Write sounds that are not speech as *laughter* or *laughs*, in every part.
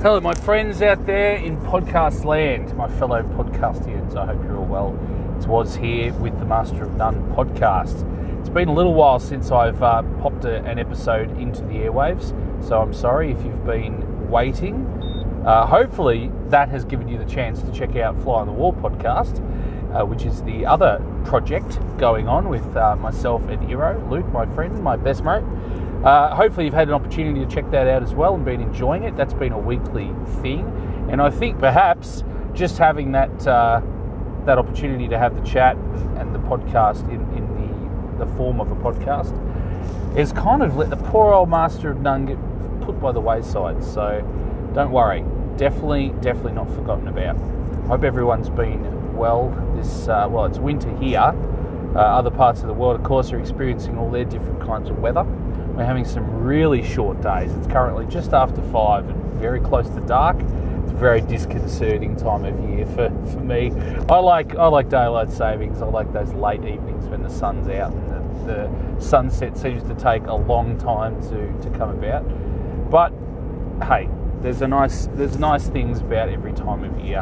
Hello, my friends out there in podcast land, my fellow podcastians. I hope you're all well. It's Was here with the Master of None podcast. It's been a little while since I've uh, popped a, an episode into the airwaves, so I'm sorry if you've been waiting. Uh, hopefully, that has given you the chance to check out Fly on the Wall podcast, uh, which is the other project going on with uh, myself and Iro, Luke, my friend, my best mate. Uh, hopefully, you've had an opportunity to check that out as well and been enjoying it. That's been a weekly thing, and I think perhaps just having that uh, that opportunity to have the chat and the podcast in, in the the form of a podcast has kind of let the poor old master of none get put by the wayside. So don't worry, definitely, definitely not forgotten about. Hope everyone's been well. This uh, well, it's winter here. Uh, other parts of the world, of course, are experiencing all their different kinds of weather. We're having some really short days. It's currently just after five and very close to dark. It's a very disconcerting time of year for, for me. I like I like daylight savings. I like those late evenings when the sun's out and the, the sunset seems to take a long time to, to come about. But hey, there's a nice there's nice things about every time of year.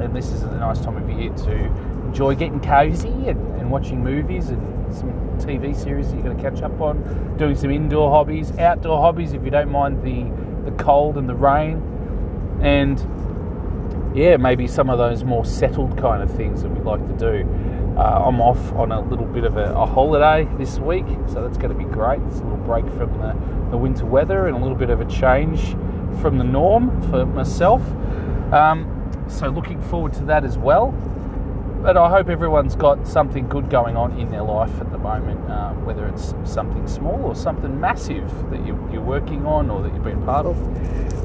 And this is a nice time of year to enjoy getting cozy and, and watching movies and some TV series you're going to catch up on, doing some indoor hobbies, outdoor hobbies if you don't mind the, the cold and the rain, and yeah, maybe some of those more settled kind of things that we like to do. Uh, I'm off on a little bit of a, a, holiday this week, so that's going to be great. It's a little break from the, the winter weather and a little bit of a change from the norm for myself. Um, so, looking forward to that as well but I hope everyone's got something good going on in their life at the moment, uh, whether it's something small or something massive that you, are working on or that you've been part of.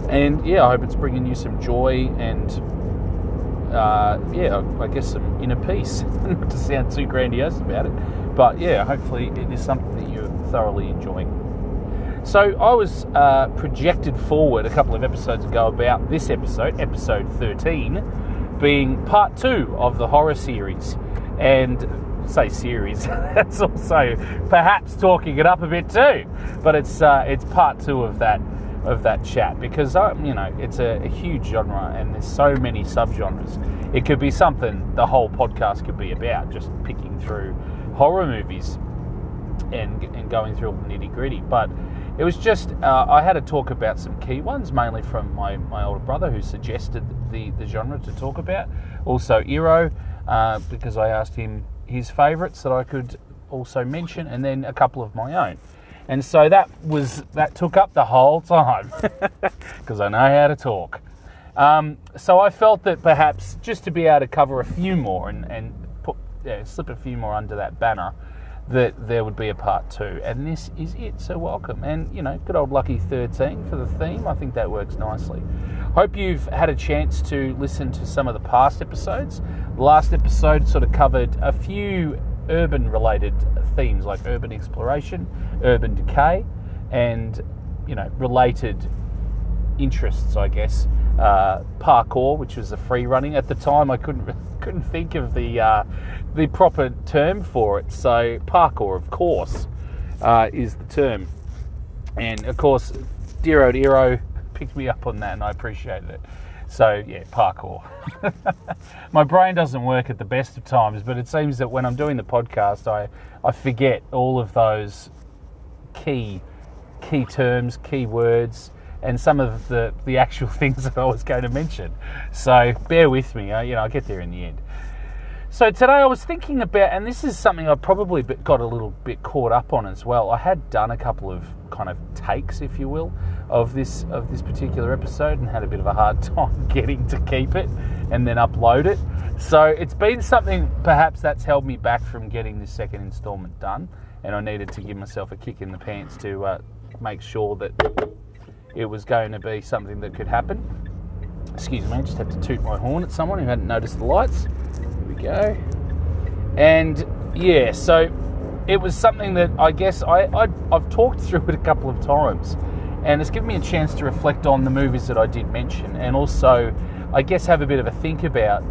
And yeah, I hope it's bringing you some joy and uh, yeah, I guess some inner peace. *laughs* Not to sound too grandiose about it, but yeah, hopefully it is something that you're thoroughly enjoying. So I was uh, projected forward a couple of episodes ago about this episode, episode 13 being part two of the horror series. And say series, *laughs* that's also perhaps talking it up a bit too. But it's uh, it's part two of that of that chat because um, you know it's a, a, huge genre and there's so many subgenres. It could be something the whole podcast could be about, just picking through horror movies and and going through all the nitty gritty. But it was just uh, I had a talk about some key ones, mainly from my, my older brother who suggested the, the genre to talk about. Also, Iro, uh, because I asked him his favourites that I could also mention, and then a couple of my own. And so that was that took up the whole time *laughs* because I know how to talk. Um, so I felt that perhaps just to be able to cover a few more and, and put yeah, slip a few more under that banner that there would be a part two, and this is it. So welcome, and you know, good old lucky thirteen for the theme. I think that works nicely. Hope you've had a chance to listen to some of the past episodes. Last episode sort of covered a few urban-related themes like urban exploration, urban decay, and you know, related interests, I guess. Uh, parkour, which was a free running at the time, I couldn't *laughs* couldn't think of the uh, the proper term for it. So parkour, of course, uh, is the term, and of course, Dero Dero picked me up on that, and I appreciated it. So yeah, parkour. *laughs* My brain doesn't work at the best of times, but it seems that when I'm doing the podcast, I I forget all of those key key terms, key words and some of the, the actual *laughs* things that I was going to mention. So bear with me, you know, I'll get there in the end. So today I was thinking about, and this is something I probably got a little bit caught up on as well. I had done a couple of kind of takes, if you will, of this of this particular episode, and had a bit of a hard *laughs* time getting to keep it and then upload it. So it's been something perhaps that's held me back from getting this second instalment done, and I needed to give myself a kick in the pants to uh, make sure that it was going to be something that could happen. Excuse me, I just had to toot my horn at someone who hadn't noticed the lights. Here we go. And yeah, so it was something that I guess I, I have talked *laughs* through it a couple of times, and it's given me a chance to reflect on the movies that I did mention, and also I guess have a bit of a think about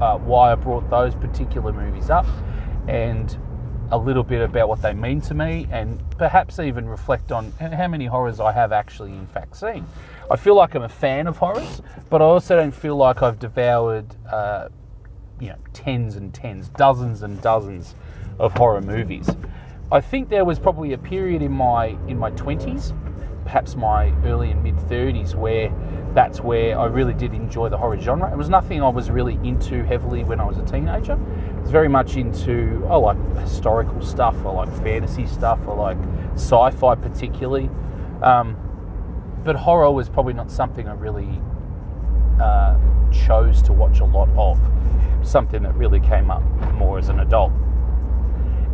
uh, why I brought those particular movies up, and a little bit about what they mean to me and perhaps even reflect on how many horrors I have actually, in fact, seen. I feel like I'm a fan of horrors, but I also don't feel like I've devoured, uh, you know, tens and tens, dozens and dozens of horror movies. I think there was probably a period in my in my twenties, perhaps my early and mid thirties, where that's where I really did enjoy the horror genre. It was nothing I was really into heavily when I was a teenager. I was very much into I like historical stuff, I like fantasy stuff, I like sci-fi particularly. Um, but horror was probably not something I really uh, chose to watch a lot of. Something that really came up more as an adult.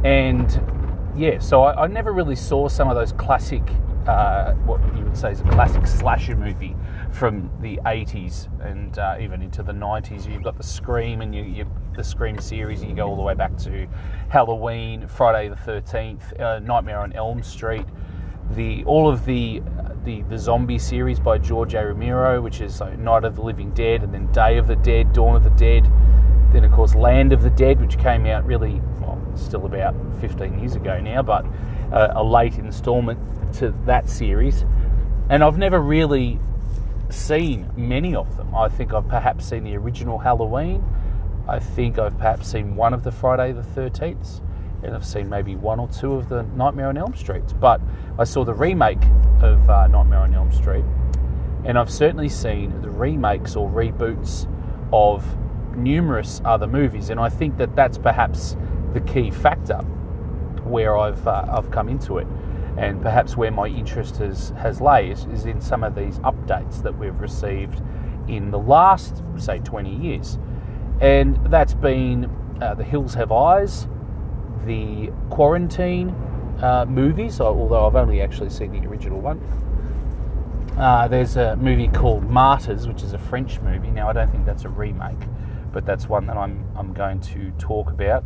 And yeah, so I, I never really saw some of those classic, uh, what you would say is a classic slasher movie from the 80s and uh, even into the 90s. You've got the Scream and you, you, the Scream series, and you go all the way back to Halloween, Friday the 13th, uh, Nightmare on Elm Street, the all of the the the zombie series by George A. Romero, which is like Night of the Living Dead, and then Day of the Dead, Dawn of the Dead. Then of course Land of the Dead, which came out really well, still about 15 years ago now, but uh, a late instalment to that series. And I've never really seen many of them. I think I've perhaps seen the original Halloween. I think I've perhaps seen one of the Friday the 13th and I've seen maybe one or two of the Nightmare on Elm Street. But I saw the remake of uh, Nightmare on Elm Street, and I've certainly seen the remakes or reboots of numerous other movies, and I think that that's perhaps the key factor where I've uh, I've come into it, and perhaps where my interest has has lay is, is in some of these updates that we've received in the last say 20 years, and that's been uh, The Hills Have Eyes, the Quarantine uh, movies, although I've only actually seen the original one. Uh, there's a movie called Martyrs, which is a French movie. Now, I don't think that's a remake, but that's one that I'm, I'm going to talk about.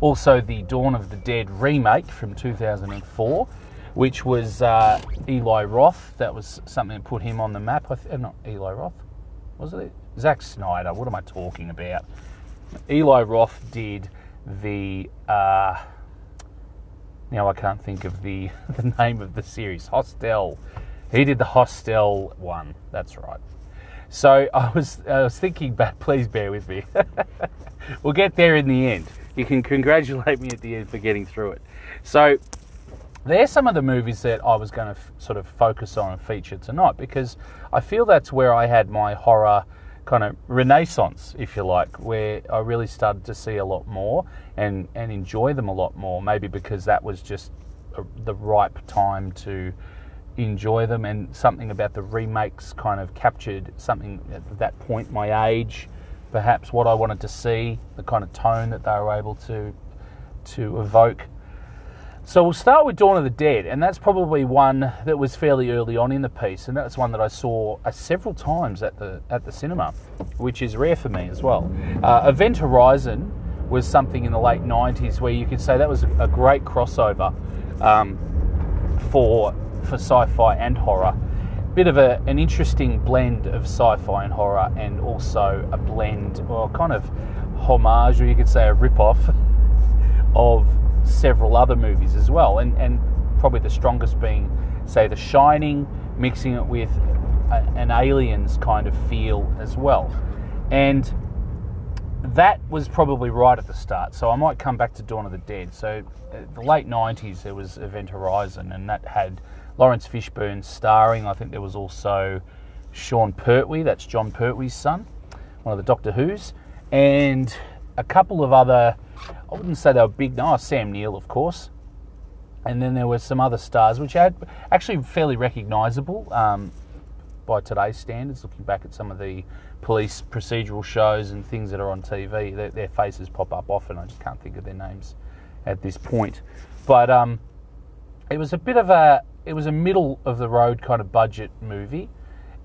Also, the Dawn of the Dead remake from 2004, which was uh, Eli Roth. That was something that put him on the map. Th- uh, not Eli Roth, was it? Zack Snyder. What am I talking about? Eli Roth did the uh, now I can't think of the *laughs* the name of the series. Hostel. He did the Hostel one. That's right. So I was I was thinking *laughs* back. Please bear with me. *laughs* we'll get there in the end. You can congratulate me at the end for getting through it. So there's some of the movies that I was going to f- sort of focus on and feature tonight because I feel that's where I had my horror kind of renaissance, if you like, where I really started to see a lot more and, and enjoy them a lot more. Maybe because that was just a, the ripe time to enjoy them, and something about the remakes kind of captured something at that point, my age, perhaps what I wanted to see, the kind of tone that they were able to to evoke. So we'll start with Dawn of the Dead, and that's probably one that was fairly early on in the piece, and that's one that I saw uh, several times at the at the cinema, which is rare for me as well. Uh, Event Horizon was something in the late '90s where you could say that was a great crossover um, for for sci-fi and horror. Bit of a, an interesting blend of sci-fi and horror, and also a blend, or kind of homage, or you could say a rip-off of several other movies as well, and, and probably the strongest being, say, The Shining, mixing it with a, an Aliens kind of feel as well. And that was probably right at the start, so I might come back to Dawn of the Dead. So, uh, the late 90s, there was Event Horizon, and that had Laurence Fishburne starring. I think there was also Sean Pertwee, that's Jon Pertwee's son, one of the Doctor Who's, and a couple of other I wouldn't say they were big. No, Sam Neill, of course. And then there were some other stars, which are actually fairly recognisable um, by today's standards. Looking back at some of the police procedural shows and things that are on TV, their, their faces pop up often. I just can't think of their names at this point. But um, it was a bit of a it was a middle of the road kind of budget movie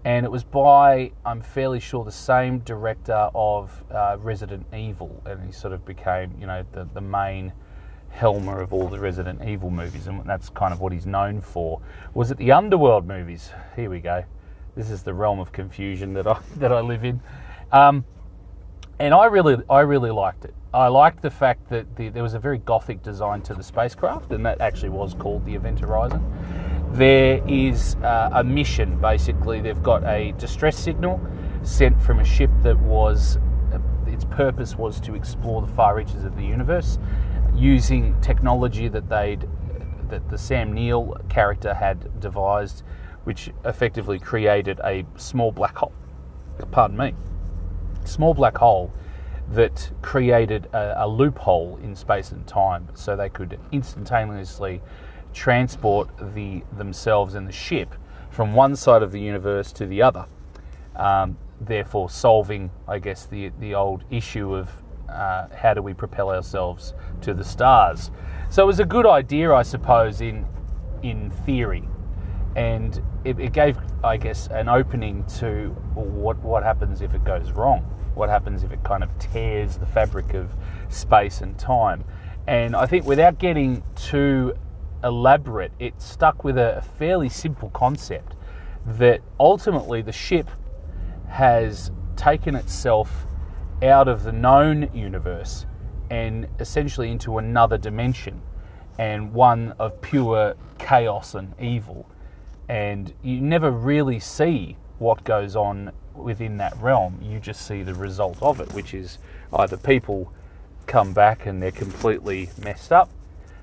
and it was by I'm fairly sure the same director of uh, Resident Evil, and he sort of became you know the the main helmer of all the Resident Evil movies, and that's kind of what he's known for. Was it the Underworld movies? Here we go. This is the realm of confusion that I *laughs* that I live in. Um, and I really, I really liked it. I liked the fact that the, there was a very gothic design to the spacecraft, and that actually was called the Event Horizon. There is uh, a mission, basically. They've got a distress signal sent from a ship that was, uh, its purpose was to explore the far reaches of the universe using technology that they'd, that the Sam Neill character had devised, which effectively created a small black hole. Pardon me. Small black hole that created a, a, loophole in space and time so they could instantaneously transport the themselves and the ship from one side of the universe to the other. Um, therefore solving I guess the the old issue of uh, how do we propel ourselves to the stars. So it was a good idea I suppose in in theory. And it, it gave I guess an opening to what what happens if it goes wrong. What happens if it kind of tears the fabric of space and time. And I think without getting too elaborate, it stuck with a fairly simple concept that ultimately the ship has taken itself out of the known universe and essentially into another dimension and one of pure chaos and evil. And you never really see what goes on within that realm. You just see the result of it, which is either people come back and they're completely messed up,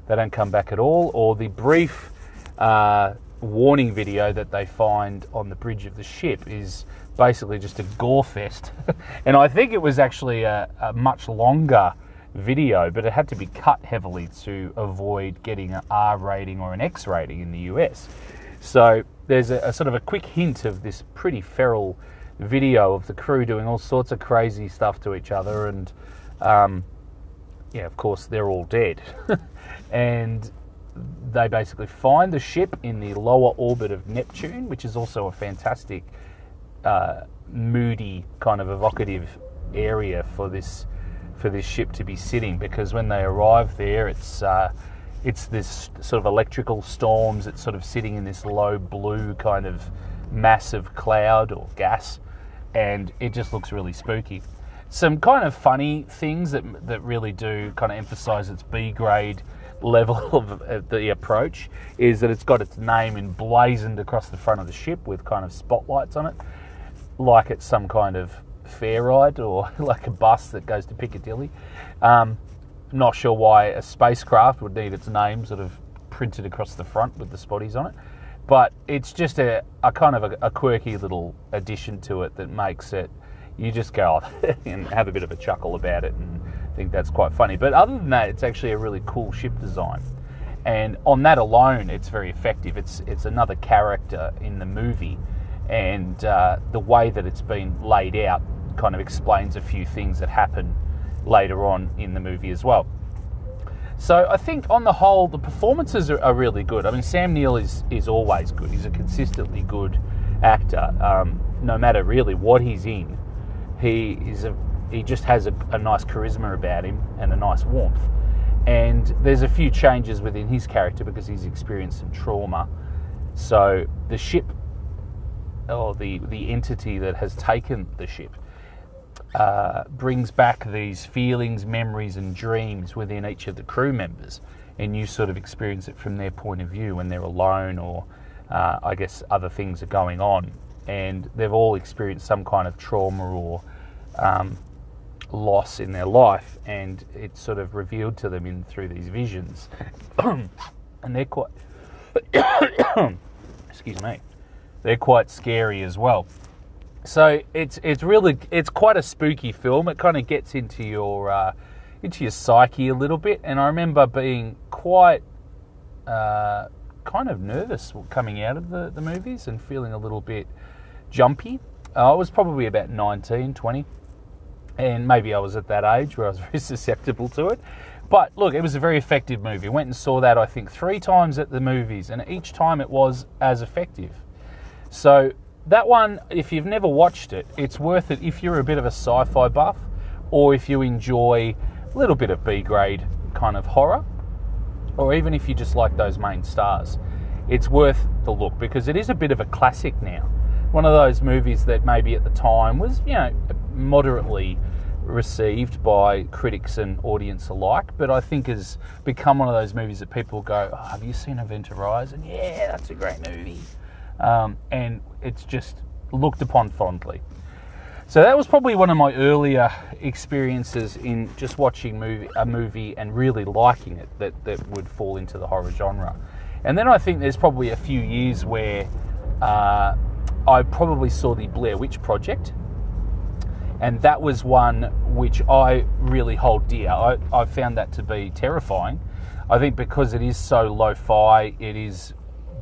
they don't come back at all, or the brief uh, warning video that they find on the bridge of the ship is basically just a gore fest. *laughs* and I think it was actually a, a, much longer video, but it had to be cut heavily to avoid getting an R rating or an X rating in the US. So there's a, a sort of a quick hint of this pretty feral video of the crew doing all sorts of crazy stuff to each other, and um, yeah, of course, they're all dead. *laughs* and they basically find the ship in the lower orbit of Neptune, which is also a fantastic, uh, moody, kind of evocative area for this for this ship to be sitting. Because when they arrive there, it's uh, it's this sort of electrical storms. It's sort of sitting in this low blue kind of massive cloud or gas, and it just looks really spooky. Some kind of funny things that that really do kind of emphasise its B grade level *laughs* of the approach is that it's got its name emblazoned across the front of the ship with kind of spotlights on it, like it's some kind of fair ride or *laughs* like a bus that goes to Piccadilly. Um, not sure why a spacecraft would need its name sort of printed across the front with the spotties on it. But it's just a, a kind of a, a quirky little addition to it that makes it, you just go *laughs* and have a bit of a chuckle about it and think that's quite funny. But other than that, it's actually a really cool ship design. And on that alone, it's very effective. It's, it's another character in the movie. And uh, the way that it's been laid out kind of explains a few things that happen later on in the movie as well. So I think on the whole, the performances are, are, really good. I mean, Sam Neill is is always good. He's a consistently good actor, um, no matter really what he's in. He is a he just has a, a, nice charisma about him and a nice warmth. And there's a few changes within his character because he's experienced some trauma. So the ship, or the the entity that has taken the ship, uh, brings back these feelings, memories, and dreams within each of the crew members, and you sort of experience it from their point of view when they're alone, or uh, I guess other things are going on, and they've all experienced some kind of trauma or um, loss in their life, and it's sort of revealed to them in through these visions, *coughs* and they're quite *coughs* excuse me, they're quite scary as well. So it's it's really it's quite a spooky film. It kind of gets into your uh, into your psyche a little bit, and I remember being quite uh, kind of nervous coming out of the, the movies and feeling a little bit jumpy. Uh, I was probably about 19, 20, and maybe I was at that age where I was *laughs* very susceptible to it. But look, it was a very effective movie. Went and saw that I think three times at the movies, and each time it was as effective. So that one, if you've never watched it, it's worth it if you're a bit of a sci fi buff or if you enjoy a little bit of B grade kind of horror, or even if you just like those main stars. It's worth the look because it is a bit of a classic now. One of those movies that maybe at the time was, you know, moderately received by critics and audience alike, but I think has become one of those movies that people go, oh, "Have you seen Event Horizon? Yeah, that's a great movie," um, and it's just looked upon fondly. So that was probably one of my earlier experiences in just watching movie, a movie and really liking it that, that would fall into the horror genre. And then I think there's probably a few years where uh, I probably saw the Blair Witch Project, and that was one which I really hold dear. I, I found that to be terrifying. I think because it is so lo fi, it is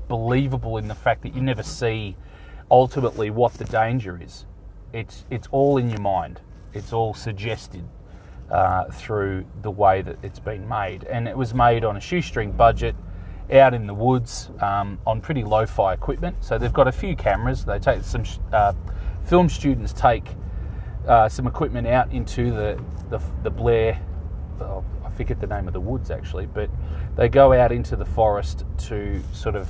believable in the fact that you never see ultimately what the danger is it's it's all in your mind. It's all suggested uh, through the way that it's been made, and it was made on a shoestring budget, out in the woods, um, on pretty lo-fi equipment. So they've got a few cameras. They take some uh, film students take uh, some equipment out into the the, the Blair. Oh, I forget the name of the woods actually, but they go out into the forest to sort of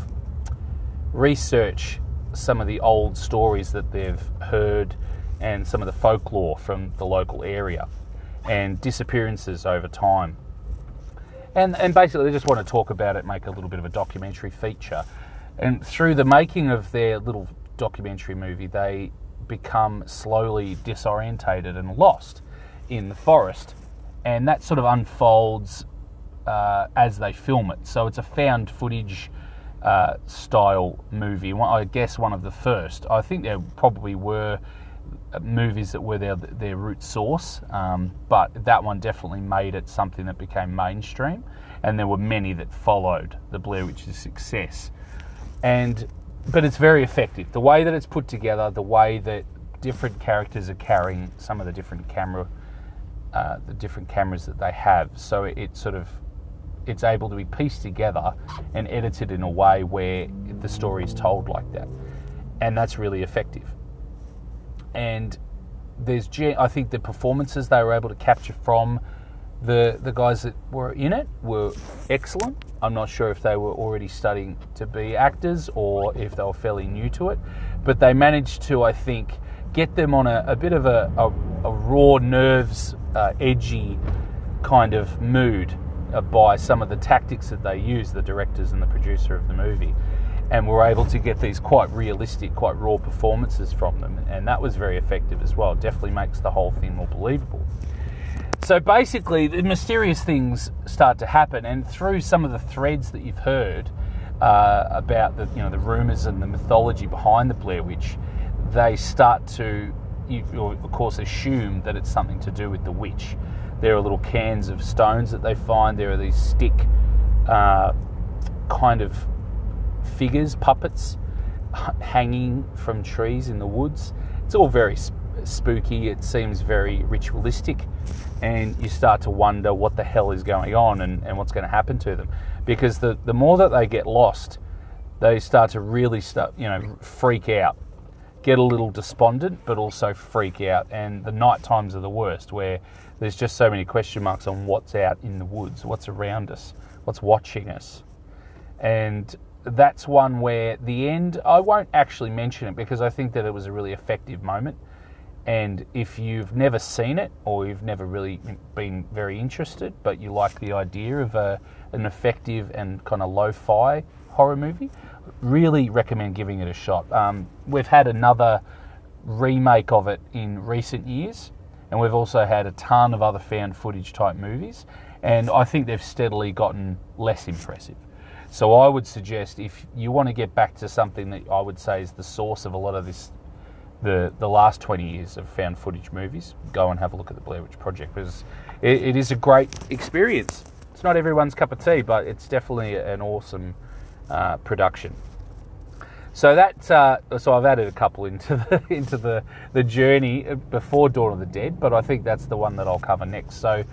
research some of the old stories that they've heard and some of the folklore from the local area and disappearances over time. And, and basically, they just want to talk about it, make a little bit of a documentary feature. And through the making of their little documentary movie, they become slowly disorientated and lost in the forest. And that sort of unfolds uh, as they film it. So it's a found footage uh, style movie. I guess one of the first. I think there probably were movies that were their their root source, um, but that one definitely made it something that became mainstream, and there were many that followed the Blair Witch's success, and but it's very effective. The way that it's put together, the way that different characters are carrying some of the different camera, uh, the different cameras that they have, so it, it sort of it's able to be pieced together and edited in a way where the story is told like that, and that's really effective and there's I think the performances they were able to capture from the the guys that were in it were excellent. I'm not sure if they were already studying to be actors or if they were fairly new to it, but they managed to I think get them on a, a bit of a, a, a raw nerves, uh, edgy kind of mood uh, by some of the tactics that they use, the directors and the producer of the movie and we're able to get these quite realistic, quite raw performances from them, and that was very effective as well. It definitely makes the whole thing more believable. So basically, the mysterious things start to happen, and through some of the threads that you've heard uh, about the you know the rumors and the mythology behind the Blair Witch, they start to, you, of course, assume that it's something to do with the witch. There are little cans of stones that they find. There are these stick uh, kind of figures, puppets hanging from trees in the woods. It's all very spooky. It seems very ritualistic, and you start to wonder what the hell is going on and, and what's going to happen to them. Because the, the more that they get lost, they start to really start, you know, freak out, get a little despondent, but also freak out. And the night times are the worst, where there's just so many question marks on what's out in the woods, what's around us, what's watching us. And that's one where the end, I won't actually mention it because I think that it was a really effective moment. And if you've never seen it or you've never really been very interested, but you like the idea of a, an effective and kind of lo fi horror movie, really recommend giving it a shot. Um, we've had another remake of it in recent years, and we've also had a ton of other found footage type movies, and I think they've steadily gotten less impressive. So I would suggest if you want to get back to something that I would say is the source of a lot of this, the the last 20 years of found footage movies, go and have a look at the Blair Witch Project because it, it is a great experience. It's not everyone's cup of tea, but it's definitely an awesome uh, production. So that uh, so I've added a couple into the *laughs* into the the journey before Dawn of the Dead, but I think that's the one that I'll cover next. So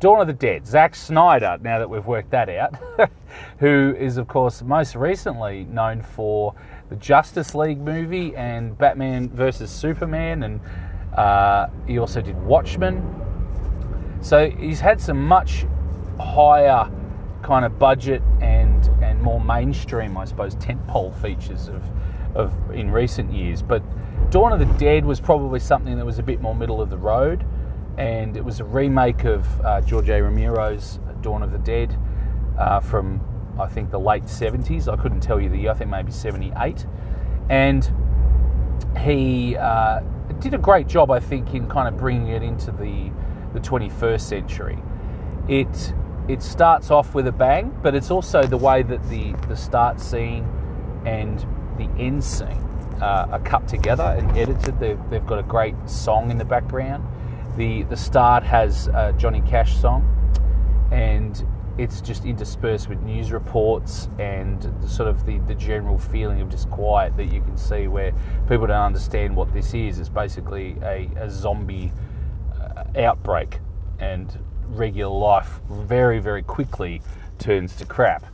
Dawn of the Dead, Zack Snyder, now that we've worked that out, *laughs* who is, of course, most recently known for the Justice League movie and Batman versus Superman, and uh, he also did Watchmen. So he's had some much higher kind of budget and, and more mainstream, I suppose, tentpole features of, of in recent years. But Dawn of the Dead was probably something that was a bit more middle of the road and it was a remake of uh, George A. Romero's Dawn of the Dead uh, from I think the late 70s. I couldn't tell you the year. I think maybe 78, and he uh, did a great job, I think, in kind of bringing it into the the 21st century. It it starts off with a bang, but it's also the way that the the start scene and the end scene uh, are cut together and edited. They've, they've got a great song in the background. The the start has a Johnny Cash song, and it's just interspersed with news reports and sort of the, the general feeling of disquiet that you can see where people don't understand what this is. It's basically a, a zombie uh, outbreak, and regular life very, very quickly turns to crap.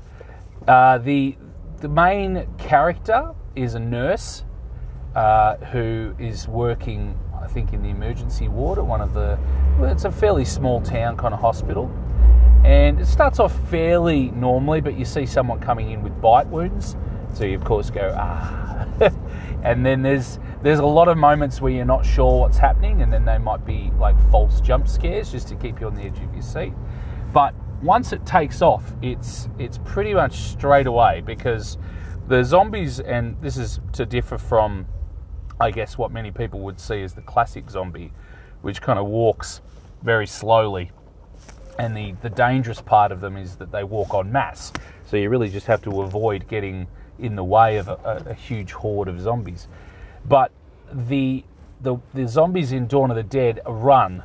Uh, the the main character is a nurse uh, who is working, I think, in the emergency ward at one of the. Well, it's a fairly small town kind of hospital, and it starts off fairly normally, but you see someone coming in with bite wounds, so you of course go ah, *laughs* and then there's there's a lot of moments where you're not sure what's happening, and then they might be like false jump scares just to keep you on the edge of your seat, but once it takes off, it's it's pretty much straight away because the zombies, and this is to differ from, I guess, what many people would see as the classic zombie, which kind of walks very slowly. And the, the dangerous part of them is that they walk en masse. So you really just have to avoid getting in the way of a, a, huge horde of zombies. But the, the, the zombies in Dawn of the Dead run,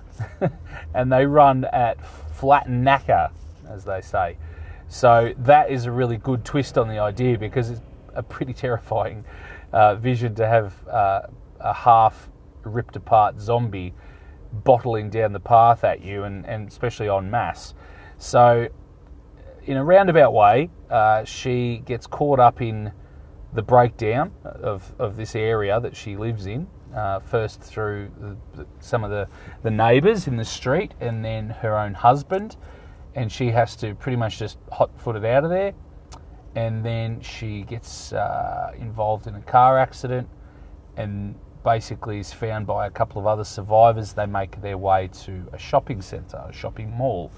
*laughs* and they run at flat knacker as they say. So that is a really good twist on the idea because it's a pretty *laughs* terrifying uh, vision to have uh, a half ripped apart zombie bottling down the path at you, and, and especially en masse. So, in a roundabout way, uh, she gets caught up in the breakdown of, of this area that she lives in. Uh, first through the, some of the, the neighbours in the street, and then her own husband, and she has to pretty much just hot foot it out of there. And then she gets uh, involved in a car accident and basically is found by a couple of other survivors. They make their way to a shopping centre, a shopping mall.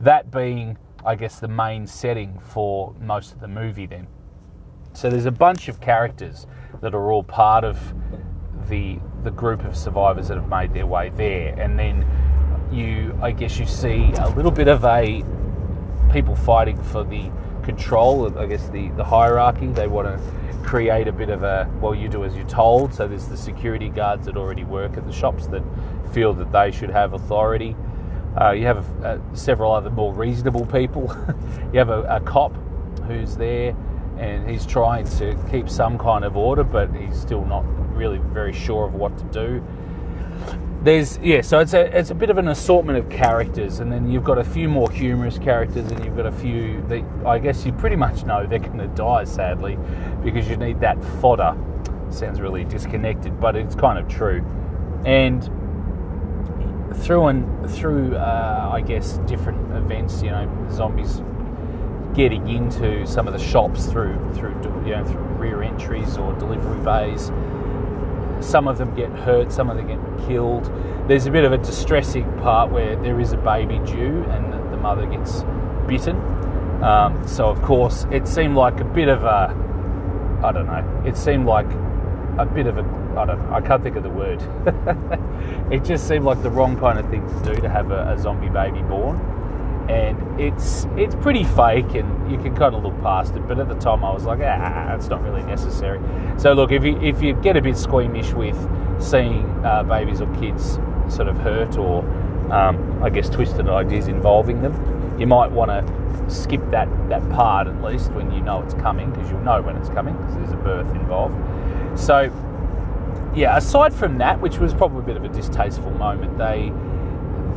That being, I guess, the main setting for most of the movie, then. So there's a bunch of characters that are all part of the the group of survivors that have made their way there, and then you, I guess, you see a little bit of a people fighting for the control I guess, the, the hierarchy. They want to create a bit of a, well, you do as you're told. So there's the security guards that already work at the shops that feel that they should have authority. Uh, you have uh, several other more reasonable people. *laughs* you have a, a cop who's there and he's trying to keep some kind of order, but he's still not really very sure of what to do there's yeah, so it's a it's a bit of an assortment of characters, and then you've got a few more humorous characters, and you've got a few that I guess you pretty much know they're going to die sadly, because you need that fodder. Sounds really disconnected, but it's kind of true, and through and through uh, I guess different events, you know, zombies getting into some of the shops through through you know through rear entries or delivery bays some of them get hurt, some of them get killed. There's a bit of a distressing part where there is a baby due and the mother gets bitten. Um, so, of course, it seemed like a bit of a, I don't know, it seemed like a bit of a, I don't know, I can't think of the word. *laughs* it just seemed like the wrong kind of thing to do to have a, a zombie baby born and it's it's pretty fake and you can kind of look past it but at the time I was like ah it's not really necessary. So look if you if you get a bit squeamish with seeing uh, babies or kids sort of hurt or um, I guess twisted ideas involving them you might want to skip that that part at least when you know it's coming because you'll know when it's coming because there's a birth involved. So yeah aside from that which was probably a bit of a distasteful moment they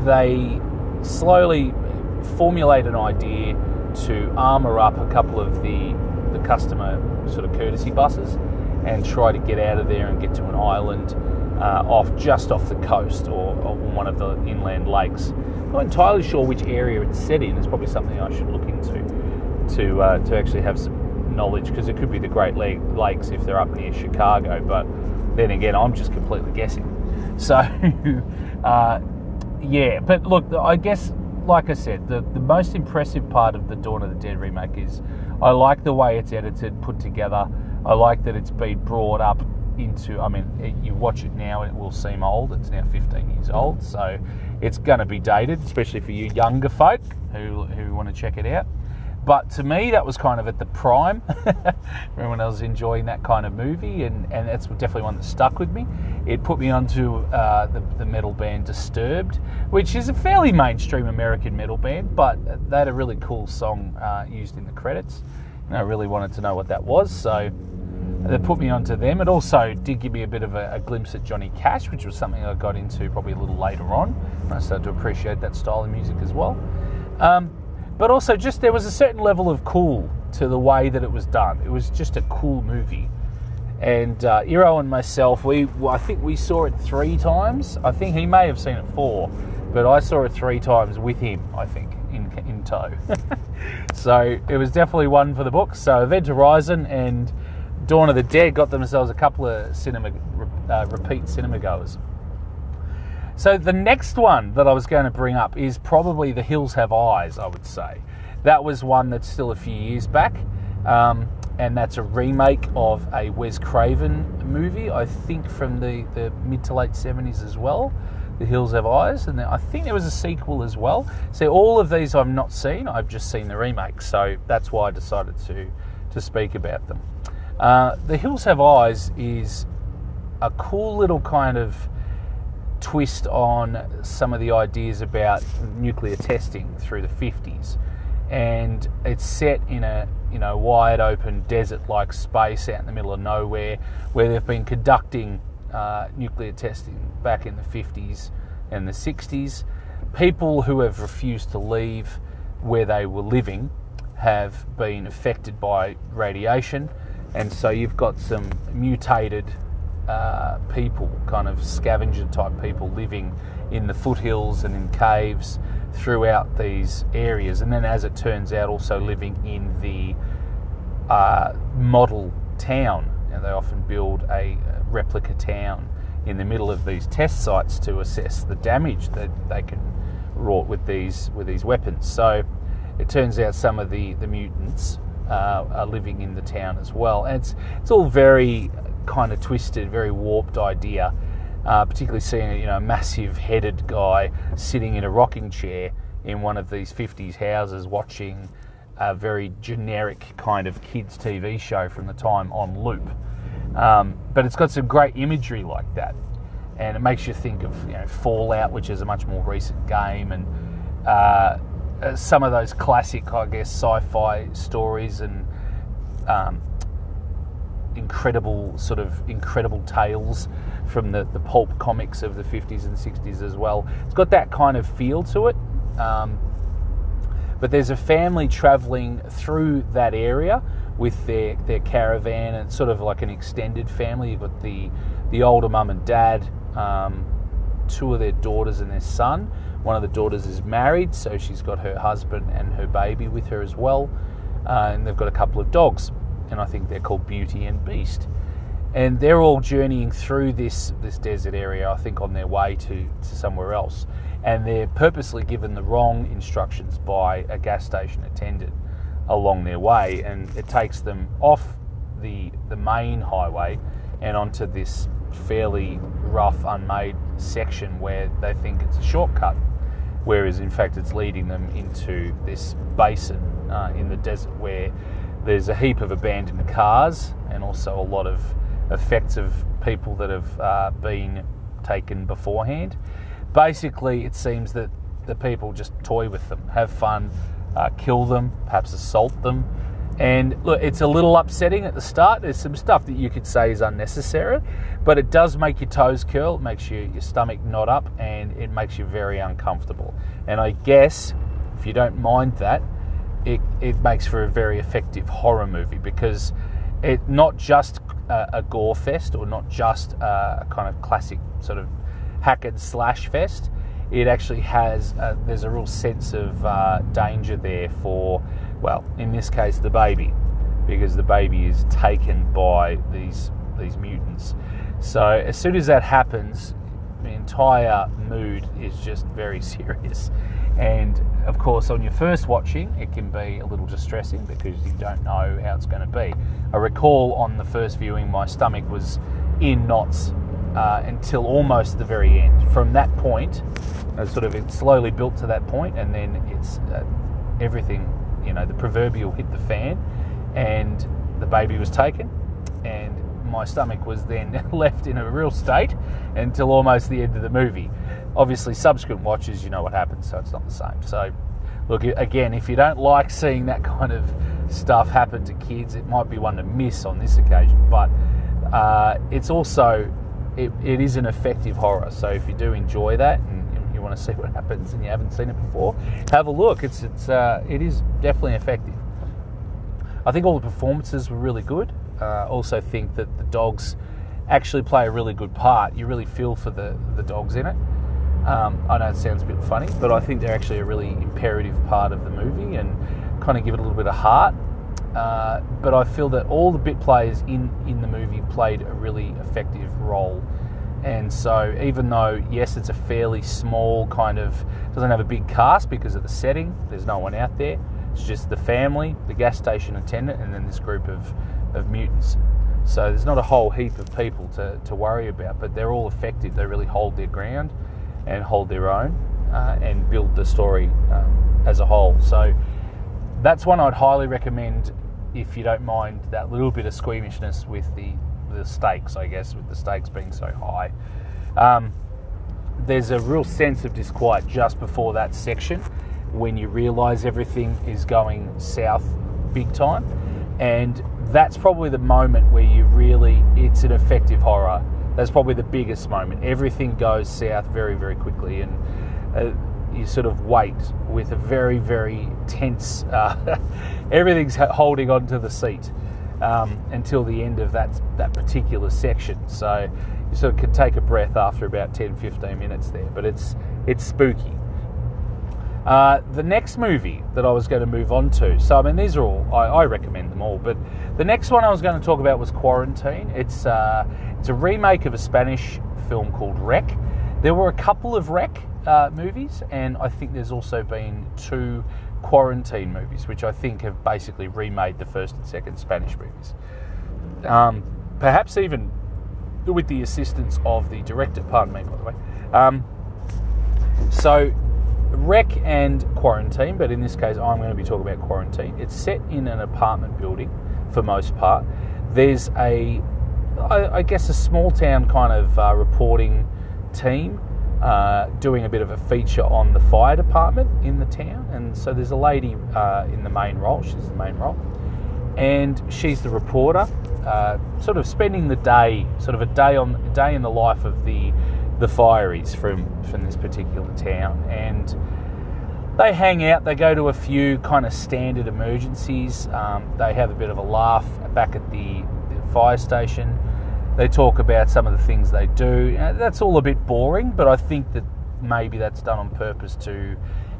they slowly formulate an idea to armour up a couple of the the customer sort of courtesy buses and try to get out of there and get to an island uh, off just off the coast or, or, one of the inland lakes. Not entirely sure which area it's set in. It's probably something I should look into to uh, to actually have some knowledge because it could be the Great Lakes if they're up near Chicago. But then again, I'm just completely guessing. So. *laughs* Uh, yeah, but look, I guess, like I said, the, the most impressive part of the Dawn of the Dead remake is I like the way it's edited, put together. I like that it's been brought up into. I mean, it, you watch it now and it will seem old. It's now 15 years old, so it's going to be dated, especially for you younger folk who who want to check it out. But to me, that was kind of at the prime when I was enjoying that kind of movie, and, and that's definitely one that stuck with me. It put me onto uh, the, the metal band Disturbed, which is a fairly mainstream American metal band, but they had a really cool song uh, used in the credits. And I really wanted to know what that was, so that put me onto them. It also did give me a bit of a, a, glimpse at Johnny Cash, which was something I got into probably a little later on. I started to appreciate that style of music as well. Um, but also, just there was a certain level of cool to the way that it was done. It was just a cool movie. And uh, Iro and myself, we I think we saw it three times. I think he may have seen it four, but I saw it three times with him. I think in in tow. *laughs* so it was definitely one for the books. So Event Horizon and Dawn of the Dead got themselves a couple of cinema uh, repeat cinema goers. So the next one that I was going to bring up is probably The Hills Have Eyes, I would say. That was one that's still a few years back, um, and that's a remake of a Wes Craven movie, I think from the, the mid to late 70s as well. The Hills Have Eyes, and I think there was a sequel as well. So all of these I've not seen, I've just seen the remake, so that's why I decided to, to speak about them. Uh, the Hills Have Eyes is a cool little kind of twist on some of the ideas about nuclear testing through the 50s. And it's set in a you know wide open desert-like space out in the middle of nowhere, where they've been conducting uh, nuclear testing back in the 50s and the 60s. People who have refused to leave where they were living have been affected by radiation, and so you've got some mutated uh, people, kind of scavenger type people living in the foothills and in caves throughout these areas. And then, as it turns out, also living in the uh, model town. And they often build a replica town in the middle of these test sites to assess the damage that they can wrought with these with these weapons. So it turns out some of the the mutants uh, are living in the town as well, and it's it's all very kind of twisted, very warped idea. Uh, particularly seeing you know a massive headed guy sitting in a rocking chair in one of these 50s houses watching a very generic kind of kids TV show from the time on loop. Um, but it's got some great imagery like that, and it makes you think of you know Fallout, which is a much more recent game, and uh, uh some of those classic, I guess, sci-fi stories and um, incredible sort of incredible tales from the, the pulp comics of the 50s and 60s as well. It's got that kind of feel to it. Um, but there's a family traveling through that area with their, their caravan and sort of like an extended family. You've got the, the older mum and dad, um, two of their daughters and their son. One of the daughters is married, so she's got her husband and her baby with her as well. Uh, and they've got a couple of dogs and I think they're called Beauty and Beast. And they're all journeying through this, this desert area, I think, on their way to, to somewhere else. And they're purposely given the wrong instructions by a gas station attendant along their way. And it takes them off the, the main highway and onto this fairly rough, unmade section where they think it's a shortcut, whereas in fact it's leading them into this basin uh, in the desert where there's a heap of abandoned cars and also a lot of effects of people that have uh, been taken beforehand. Basically, it seems that the people just toy with them, have fun, uh, kill them, perhaps assault them. And look, it's a little upsetting at the start. There's some stuff that you could say is unnecessary, but it does make your toes curl, it makes your, your stomach knot up, and it makes you very uncomfortable. And I guess if you don't mind that, it, it makes for a very effective horror movie because it not just a, a gore fest or not just a, a, kind of classic sort of hack and slash fest. It actually has a, there's a real sense of uh, danger there for well in this case the baby because the baby is taken by these these mutants. So as soon as that happens, the entire mood is just very *laughs* serious. And of course, on your first watching, it can be a little distressing because you don't know how it's going to be. I recall on the first viewing, my stomach was in knots uh, until almost the very end. From that point, uh, sort of it slowly built to that point, and then it's uh, everything, you know, the proverbial hit the fan, and the baby was taken, and my stomach was then *laughs* left in a real state until almost the end of the movie. Obviously, subsequent watches, you know what happens, so it's not the same. So, look, again, if you don't like seeing that *laughs* kind of stuff happen to kids, it might be one to miss on this occasion, but uh, it's also it, it is an effective horror. So if you do enjoy that and you, you, want to see *laughs* what happens and you haven't seen it before, have a look. It's it's uh, it is definitely effective. I think all the performances were really good. Uh, also think that the dogs actually play a really good part. You really feel for the the dogs in it. Um, I know it sounds a bit funny, but I think they're actually a really imperative part of the movie and kind of give it a little bit of heart. Uh, but I feel that all the bit players in, in the movie played a really effective role. And so, even though, yes, it's a fairly small kind of, doesn't have a big cast because of the setting, there's no one out there. It's just the family, the gas station attendant, and then this group of, of mutants. So, there's not a whole heap of people to, to worry about, but they're all effective. They really hold their ground and hold their own uh, and build the story um, as a whole. So, that's one I'd highly recommend if you don't mind that little bit of squeamishness with the the stakes, I guess, with the stakes being so high. Um, there's a real sense of disquiet just before that section when you realise everything is going south big time, and that's probably the moment where you really it's an effective horror. That's probably the biggest moment. Everything goes south very very quickly, and uh, you sort of wait with a very, very tense, uh, *laughs* everything's holding onto the seat um, until the end of that, that particular section. So you sort of can take a breath after about 10, 15 minutes there, but it's, it's spooky. Uh, the next movie that I was going to move on to, so I mean, these are all, I, I, recommend them all, but the next one I was going to talk about was Quarantine. It's, uh, it's a remake of a Spanish film called Rec. There were a couple of Rec uh, movies, and I think there's also been two quarantine movies, which I think have basically remade the first and second Spanish movies. Um, perhaps even with the assistance of the director, pardon me, by the way. Um, so, Rec and Quarantine, but in this case, I'm going to be talking about Quarantine. It's set in an apartment building for most part. There's a, I, I guess, a small town kind of uh, reporting team uh, doing a bit of a feature on the fire department in the town. And so there's a lady uh, in the main role, she's the main role, and she's the reporter, uh, sort of spending the day, sort of a day on a day in the life of the the fireys from from this particular town, and they hang out. They go to a few kind of standard emergencies. Um, they have a bit of a laugh back at the, the fire station they talk about some of the things they do. That's all a bit boring, but I think that maybe that's done on purpose to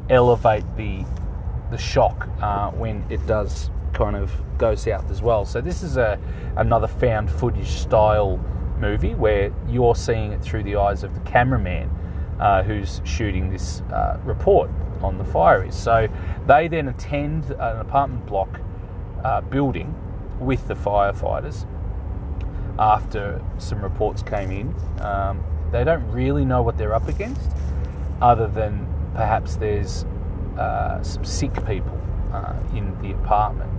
elevate the the shock uh, when it does kind of go south as well. So this is a another found footage style movie where you're seeing it through the eyes of the cameraman uh, who's shooting this uh, report on the fire. So they then attend an apartment block uh, building with the firefighters after some reports came in. Um, they don't really know what they're up against, other than perhaps there's uh, some sick people uh, in the apartment.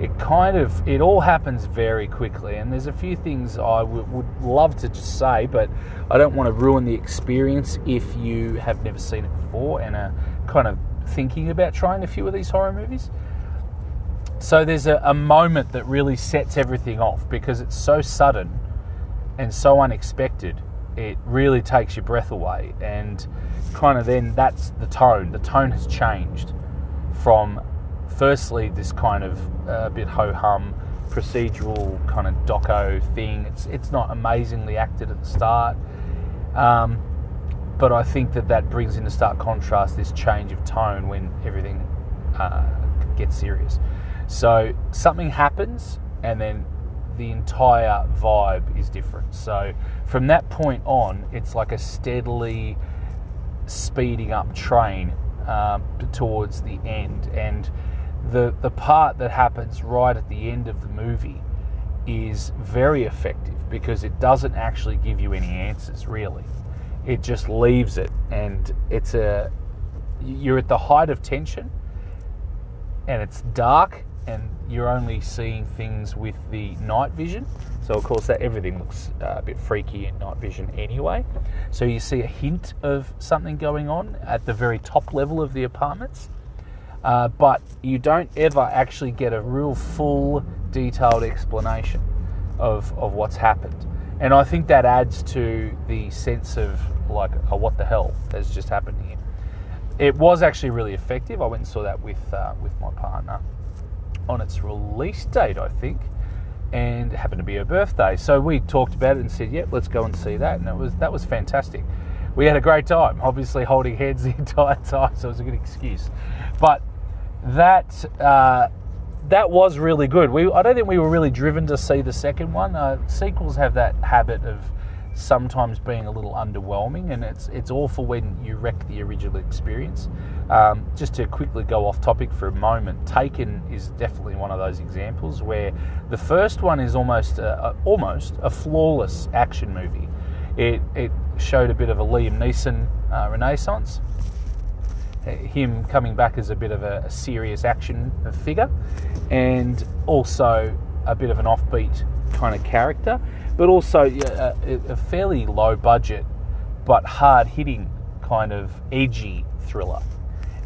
It kind of it all happens very quickly, and there's a few things I w- would love to just say, but I don't want to ruin the experience if you have never seen it before and are kind of thinking about trying a few of these horror movies. So there's a, a moment that really sets everything off because it's so sudden and so unexpected. It really takes your breath away, and kind of then that's the tone. The tone has changed from firstly this kind of a uh, bit ho hum procedural kind of doco thing. It's it's not amazingly acted at the start, um, but I think that that brings into stark contrast this change of tone when everything uh, gets serious. So something happens, and then the entire vibe is different. So from that point on, it's like a steadily speeding up train um, towards the end, and the the part that happens right at the end of the movie is very effective because it doesn't actually give you any answers really. It just leaves it, and it's a you're at the height of tension, and it's dark, and you're only seeing things with the night vision. So of course that everything looks uh, a bit freaky in night vision anyway. So you see a hint of something going on at the very top level of the apartments, uh, but you don't ever actually get a real full detailed explanation of of what's happened. And I think that adds to the sense of like, oh, what the hell has just happened here. It was actually really effective. I went and saw that with uh, with my partner on its release date, I think, and it happened to be her birthday. So we talked about it and said, "Yep, let's go and see that." And it was that was fantastic. We had a great time, obviously holding hands *laughs* the entire time, so it was a good excuse. But that uh, that was really good. We I don't think we were really driven to see the second one. Uh, sequels have that habit of sometimes being a little underwhelming, and it's it's awful when you wreck the original experience. Um, just to quickly go off topic for a moment, Taken is definitely one of those examples where the first one is almost a, a, almost a flawless action movie. It it showed a bit of a Liam Neeson uh, renaissance, him coming back as a bit of a, a serious action figure, and also a bit of an offbeat kind of character but also a, a fairly low budget but hard hitting kind of edgy thriller.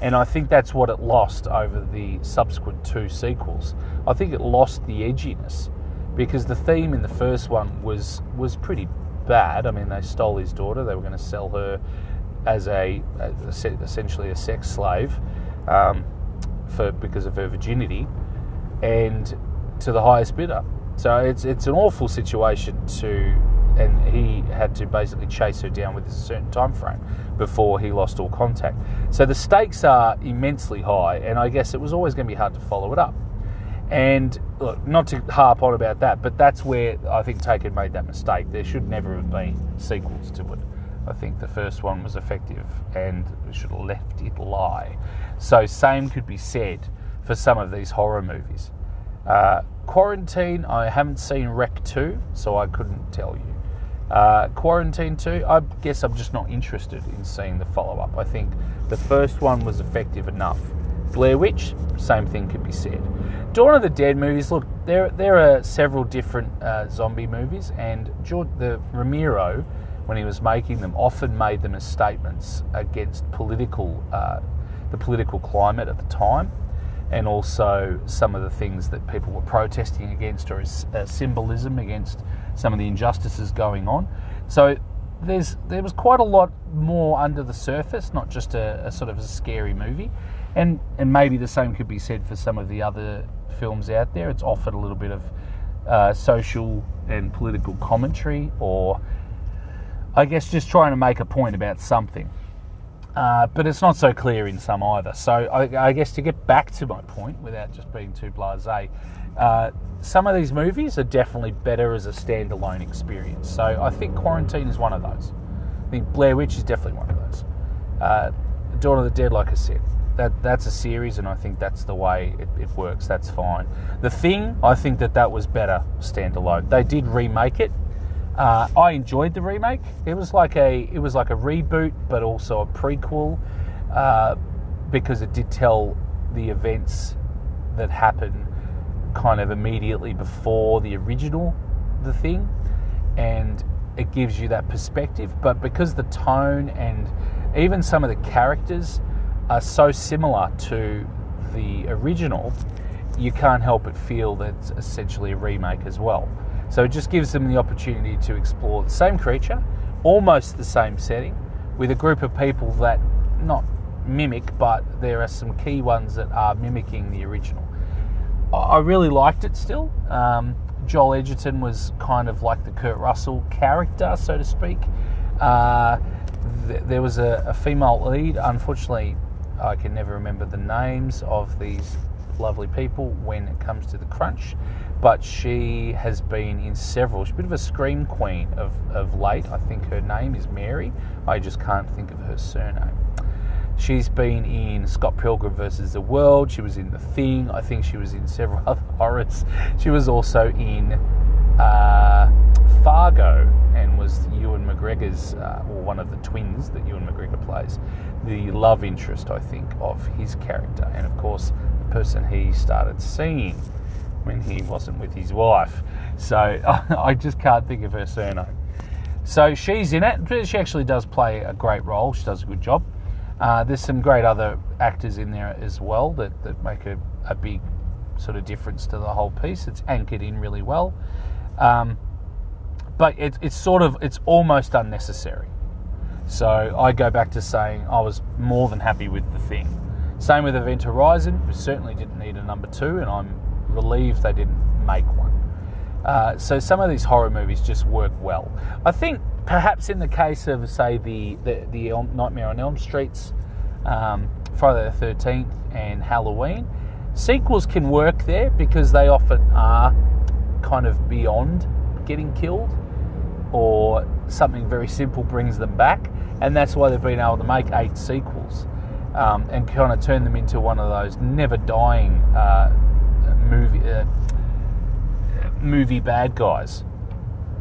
And I think that's what it lost over the subsequent two sequels. I think it lost the edginess because the theme in the first one was was pretty bad. I mean, they stole his daughter. They were going to sell her as a, as essentially a sex slave um, for because of her virginity, and to the highest bidder. So it's it's an awful situation to, and he had to basically chase her down with a certain time frame before he lost all contact. So the stakes are immensely high, and I guess it was always going to be hard to follow it up. And look, not to harp on about that, but that's where I think Taken made that mistake. There should never have been sequels to it. I think the first one was effective and we should have left it lie. So same could be said for some of these horror movies. Uh, Quarantine, I haven't seen Rec 2, so I couldn't tell you. Uh, Quarantine 2, I guess I'm just not interested in seeing the follow up. I think the first one was effective enough. Blair Witch, same thing could be said. Dawn of the Dead movies, look, there there are several different uh, zombie movies, and George, the Romero, when he was making them, often made them as statements against political uh, the political climate at the time and also some of the things that people were protesting against or as symbolism against some of the injustices going on. So there's there was quite a lot more under the surface, not just a, a sort of a scary movie, and and maybe the same could be said for some of the other films out there. It's offered a little bit of uh, social and political commentary, or I guess just trying to make a point about something. Uh, but it's not so clear in some either. So I, I, guess to get back to my point, without just being too blasé, uh, some of these movies are definitely better as a standalone experience. So I think Quarantine is one of those. I think Blair Witch is definitely one of those. Uh, Dawn of the Dead, like I said, that that's a series, and I think that's the way it, it works. That's fine. The Thing, I think that that was better standalone. They did remake it uh, I enjoyed the remake. It was like a it was like a reboot, but also a prequel uh, because it did tell the events that happen kind of immediately before the original the thing, and it gives you that perspective. But because the tone and even some of the characters are so similar to the original, you can't help but feel that it's essentially a remake as well. So it just gives them the opportunity to explore the same creature, almost the same setting, with a group of people that not mimic, but there are some key ones that are mimicking the original. I really liked it still. Um, Joel Edgerton was kind of like the Kurt Russell character, so to speak. Uh, th- there was a, a, female lead. Unfortunately, I can never remember the names of these lovely people when it comes to the crunch. But she has been in several. She's a bit of a scream queen of, of late. I think her name is Mary. I just can't think of her surname. She's been in Scott Pilgrim versus the World. She was in The Thing. I think she was in several *laughs* other horrors. She was also in uh, Fargo and was Ewan McGregor's, uh, or one of the twins that Ewan McGregor plays, the love interest, I think, of his character. And of course, the person he started seeing when he wasn't with his wife. So *laughs* I just can't think of her surname. So she's in it. She actually does play a great role. She does a good job. Uh, there's some great other actors in there as well that, that make a, a big sort of difference to the whole piece. It's anchored in really well. Um, but it, it's sort of, it's almost unnecessary. So I go back to saying I was more than happy with the thing. Same with Event Horizon. We certainly didn't need a number two, and I'm relieved they didn't make one. Uh, so some of these horror movies just work well. I think perhaps in the case of say the the, the Nightmare on Elm Streets, um, Friday the Thirteenth, and Halloween, sequels can work there because they often are kind of beyond getting killed, or something very simple brings them back, and that's why they've been able to make eight sequels. Um, and kind of turn them into one of those never dying uh, movie uh, movie bad guys.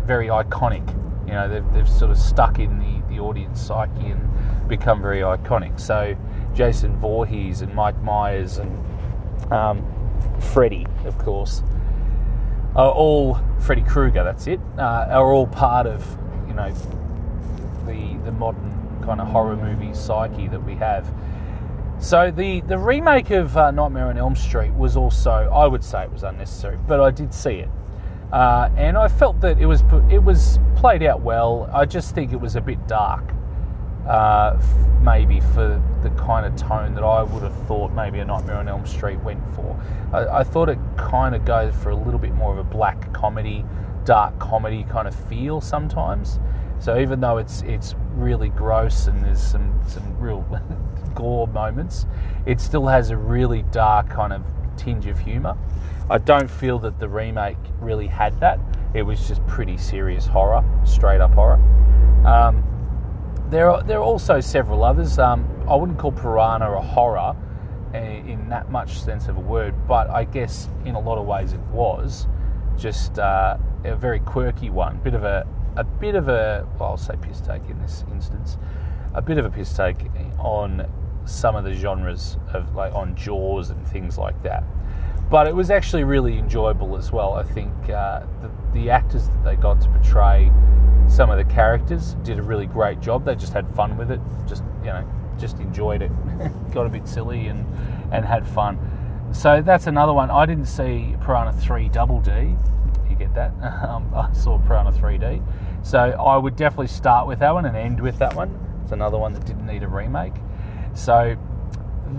Very iconic. You know, they've, they've sort of stuck in the, the audience psyche and become very iconic. So Jason Voorhees and Mike Myers and um, Freddy, of course, are all Freddy Krueger. That's it. Uh, are all part of you know the the modern kind of horror movie psyche that we have. So the, the remake of uh, Nightmare on Elm Street was also, I would say, it was unnecessary, but I did see it, uh, and I felt that it was it was played out well. I just think it was a bit dark, uh, maybe for the kind of tone that I would have thought maybe a Nightmare on Elm Street went for. I, I thought it kind of goes for a little bit more of a black comedy, dark comedy kind of feel sometimes. So even though it's it's really gross and there's some some real *laughs* gore moments, it still has a really dark kind of tinge of humour. I don't feel that the remake really had that. It was just pretty serious horror, straight up horror. Um, there are there are also several others. Um, I wouldn't call Piranha a horror eh, in that much sense of a word, but I guess in a lot of ways it was just uh, a very quirky one, bit of a a bit of a, well, I'll say piss take in this instance, a bit of a piss take on some of the genres of like on Jaws and things like that. But it was actually really enjoyable as well. I think uh, the, the actors that they got to portray some of the characters did a really great job. They just had fun with it. Just you know, just enjoyed it. *laughs* got a bit silly and and had fun. So that's another one. I didn't see Piranha 3 Double D. You get that? *laughs* Um, I saw Piranha 3D. So I would definitely start with that one and end with that one. It's another one that didn't need a remake. So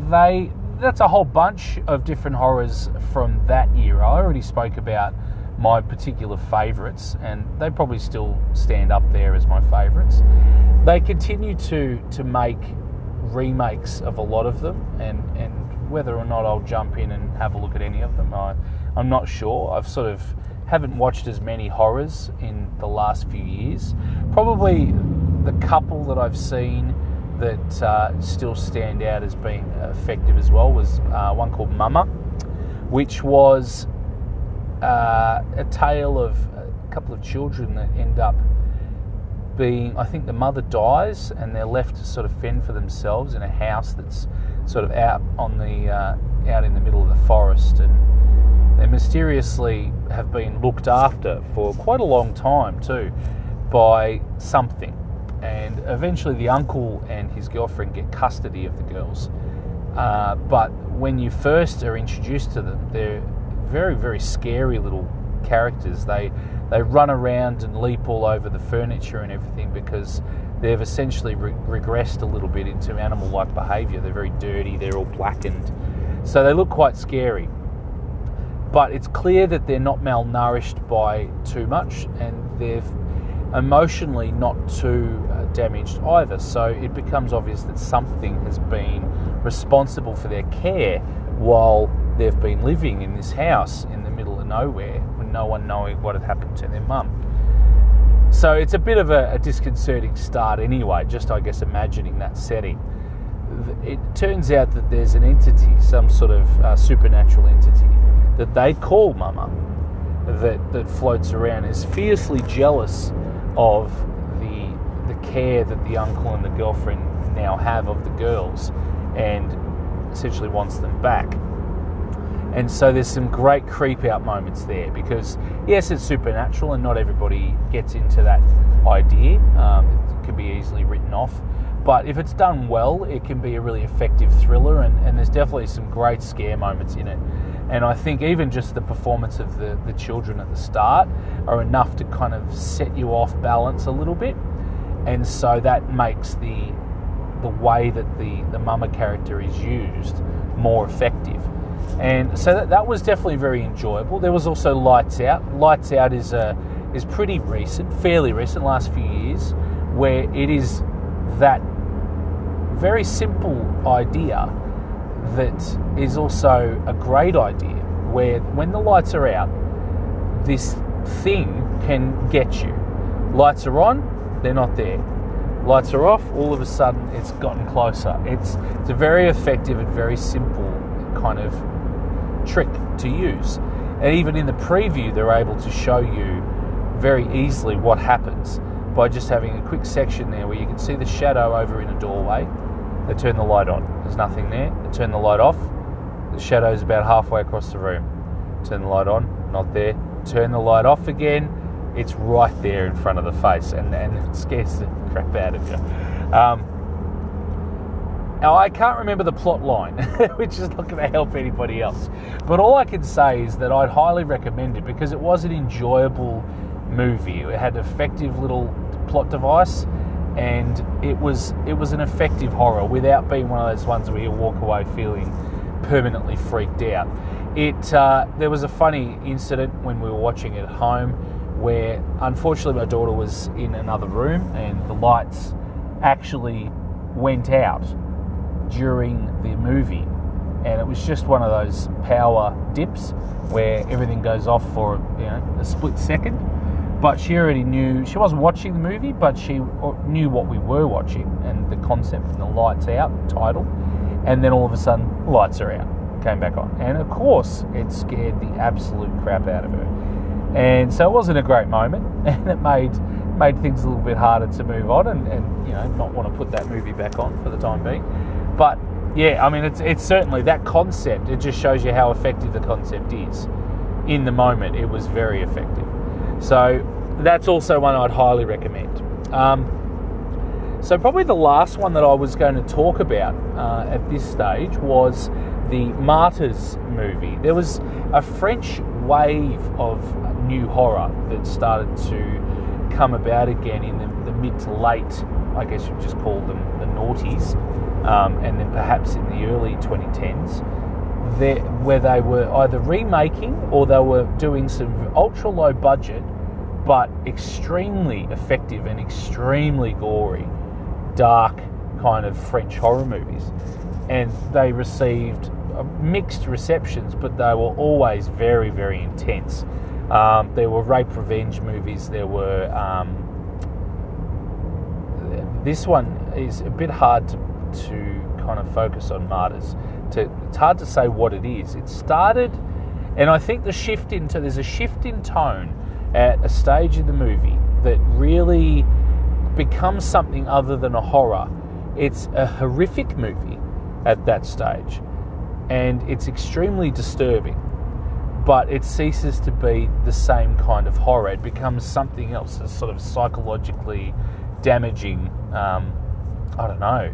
they that's a whole bunch of different horrors from that era. I already spoke about my particular favourites, and they probably still stand up there as my favourites. They continue to to make remakes of a lot of them, and and whether or not I'll jump in and have a look at any of them, I I'm not sure. I've sort of haven't watched as many horrors in the last few years. Probably the couple that I've seen that uh, still stand out as being effective as well was uh, one called Mama, which was uh, a tale of a couple of children that end up being, I think the mother dies and they're left to sort of fend for themselves in a house that's sort of out on the uh, out in the middle of the forest and they mysteriously have been looked after for quite a long time too by something. And eventually, the uncle and his girlfriend get custody of the girls. Uh, but when you first are introduced to them, they're very, very scary little characters. They they run around and leap all over the furniture and everything because they've essentially re- regressed a little bit into animal-like behaviour. They're very dirty. They're all blackened, so they look quite scary but it's clear that they're not malnourished by too much and they're emotionally not too uh, damaged either. So it becomes obvious that something has been responsible for their care while they've been living in this house in the middle of nowhere. With no one knowing what had happened to their mum. So it's a bit of a, a disconcerting start, anyway. Just I guess imagining that setting. It turns out that there's an entity, some sort of uh, supernatural entity, that they call Mama, that that floats around, is fiercely jealous of the the care that the uncle and the girlfriend now have of the girls, and essentially wants them back. And so there's some great creep out moments there because, yes, it's supernatural and not everybody gets into that idea. Um, it can be easily written off. But if it's done well, it can be a really effective thriller, and, and there's definitely some great scare moments in it. And I think even just the performance of the, the children at the start are enough to kind of set you off balance a little bit. And so that makes the the way that the, the mama character is used more effective. And so that, that was definitely very enjoyable. There was also Lights Out. Lights Out is uh, is pretty recent, fairly recent, last few years, where it is that very simple idea that is also a great idea. Where when the lights are out, this thing can get you. Lights are on, they're not there lights are off, all of a sudden it's gotten closer. It's, it's a very effective and very simple kind of trick to use. And even in the preview, they're able to show you very easily what happens by just having a quick section there where you can see the shadow over in a doorway. They turn the light on, there's nothing there. They turn the light off, the shadow's about halfway across the room. Turn the light on, not there. Turn the light off again, it's right there in front of the face and, and it scares the crap out of you. Um, now, I can't remember the plot line, *laughs* which is not going to help anybody else. But all I can say is that I'd highly recommend it because it was an enjoyable movie. It had an effective little plot device, and it was it was an effective horror without being one of those ones where you walk away feeling permanently freaked out. It uh, there was a funny incident when we were watching it at home where unfortunately my daughter was in another room and the lights actually went out during the movie. And it was just one of those power dips where everything goes off for you know, a split second. But she already knew, she wasn't watching the movie, but she knew what we were watching and the concept and the lights out title. And then all of a sudden, lights are out, came back on. And of course, it scared the absolute crap out of her and so it wasn't a great moment, *laughs* and it made made things a little bit harder to move on, and, and you know not want to put that movie back on for the time being. But yeah, I mean it's it's certainly that concept. It just shows you how effective the concept is. In the moment, it was very effective. So that's also one I'd highly recommend. Um, so probably the last one that I was going to talk about uh, at this stage was the Martyrs movie. There was a French wave of new horror that started to come about again in the, the mid to late, I guess you'd just call them the noughties, um, and then perhaps in the early 2010s, where they were either remaking or they were doing some ultra low budget but extremely effective and extremely gory, dark kind of French horror movies. And they received uh, mixed receptions, but they were always very, very intense. Um, there were rape revenge movies. There were. Um, this one is a bit hard to, to kind of focus on martyrs. To, it's hard to say what it is. It started, and I think the shift into there's a shift in tone at a stage in the movie that really becomes something other than a horror. It's a horrific movie at that stage, and it's extremely disturbing but it ceases to be the same kind of horror. It becomes something else, a sort of psychologically damaging, um, I don't know,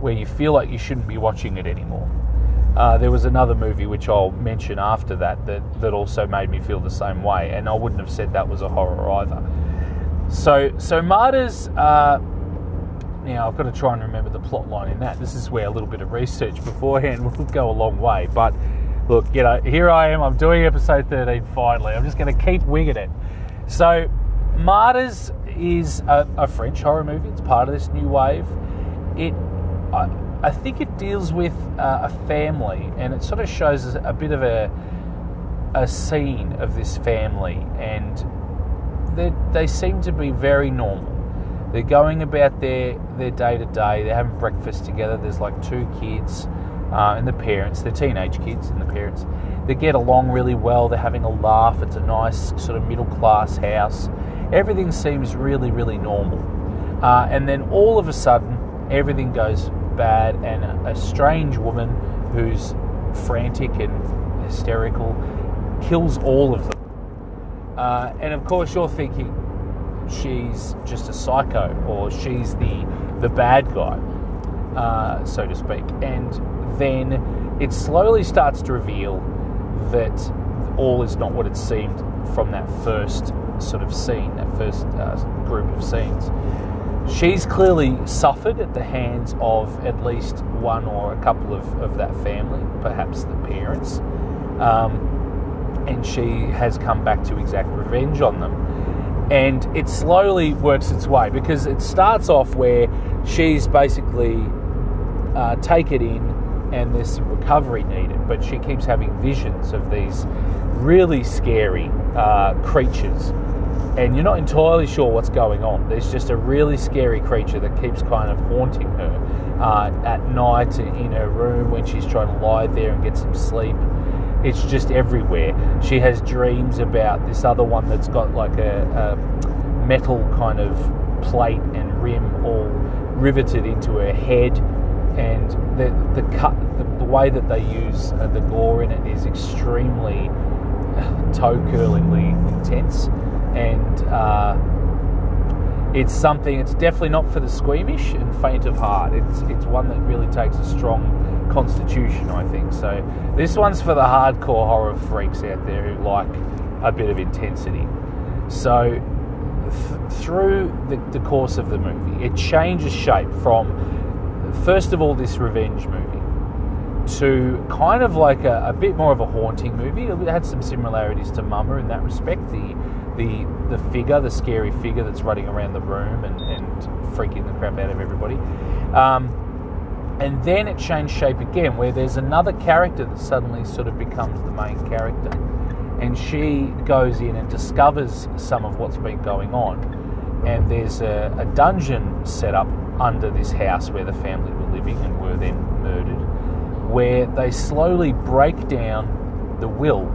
where you feel like you shouldn't be watching it anymore. Uh, there was another movie which I'll mention after that, that that also made me feel the same way, and I wouldn't have said that was a horror either. So, so Martyrs. Uh, now I've got to try and remember the plot line in that. This is where a little bit of research beforehand *laughs* will go a long way, but look, you know, here I am. I'm doing episode 13 finally. I'm just going to keep winging it. So, Martyrs is a, a, French horror movie. It's part of this new wave. It, I, I think, it deals with uh, a family, and it sort of shows a bit of a a scene of this family, and they they seem to be very normal. They're going about their their day to day. They're having breakfast together. There's like two kids uh, and the parents. They're teenage kids and the parents. They get along really well. They're having a laugh. It's a nice sort of middle class house. Everything seems really really normal. Uh, and then all of a sudden, everything goes bad, and a, strange woman who's frantic and hysterical kills all of them. Uh, and of course, you're thinking she's just a psycho or she's the the bad guy, uh, so to speak. And then it slowly starts to reveal that all is not what it seemed from that first sort of scene, that first uh, group of scenes. She's clearly suffered at the hands of at least one or a couple of, of that family, perhaps the parents. Um, and she has come back to exact revenge on them. And it slowly works its way because it starts off where she's basically uh, taken in and there's some recovery needed, but she keeps having visions of these really scary uh, creatures. And you're not entirely sure what's going on. There's just a really scary creature that keeps kind of haunting her uh, at night in her room when she's trying to lie there and get some sleep it's just everywhere. She has dreams about this other one that's got like a, a metal kind of plate and rim all riveted into her head, and the the cut the, the way that they use uh, the gore in it is extremely toe curlingly intense, and. Uh, it's something. It's definitely not for the squeamish and faint of heart. It's it's one that really takes a strong constitution, I think. So this one's for the hardcore horror freaks out there who like a bit of intensity. So th- through the, the course of the movie, it changes shape from first of all this revenge movie to kind of like a, a, bit more of a haunting movie. It had some similarities to Mama in that respect. The the the figure, the scary figure that's running around the room and, and freaking the crap out of everybody. Um, and then it changed shape again, where there's another character that suddenly sort of becomes the main character. And she goes in and discovers some of what's been going on. And there's a, a dungeon set up under this house where the family were living and were then murdered, where they slowly break down the will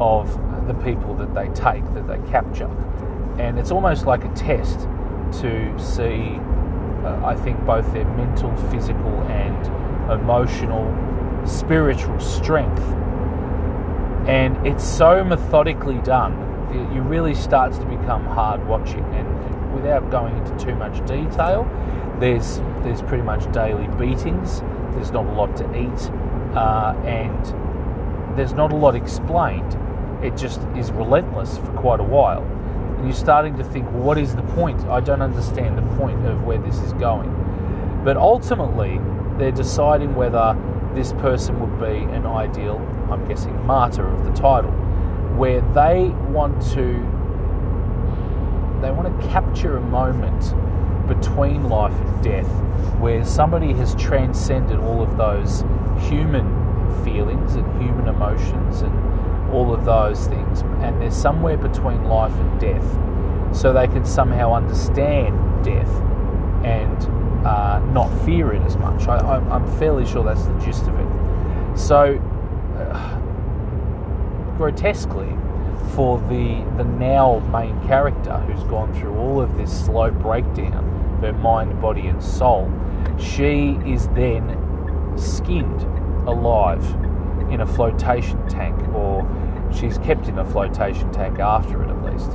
of the people that they take, that they capture. And it's almost like a test to see uh, I think both their mental, physical, and emotional, spiritual strength. And it's so methodically done, it, really starts to become hard watching. And, and without going into too much detail, there's there's pretty much daily beatings. There's not a lot to eat, uh, and there's not a lot explained. It just is relentless for quite a while and you're starting to think, well, what is the point? I don't understand the point of where this is going. But ultimately, they're deciding whether this person would be an ideal, I'm guessing, martyr of the title, where they want to they want to capture a moment between life and death where somebody has transcended all of those human feelings and human emotions and all of those things, and they're somewhere between life and death, so they can somehow understand death and uh, not fear it as much. I, am fairly sure that's the gist of it. So, uh, grotesquely, for the the now main character who's gone through all of this slow breakdown, of her mind, body, and soul, she is then skinned alive in a flotation tank, or she's kept in a flotation tank after it at least.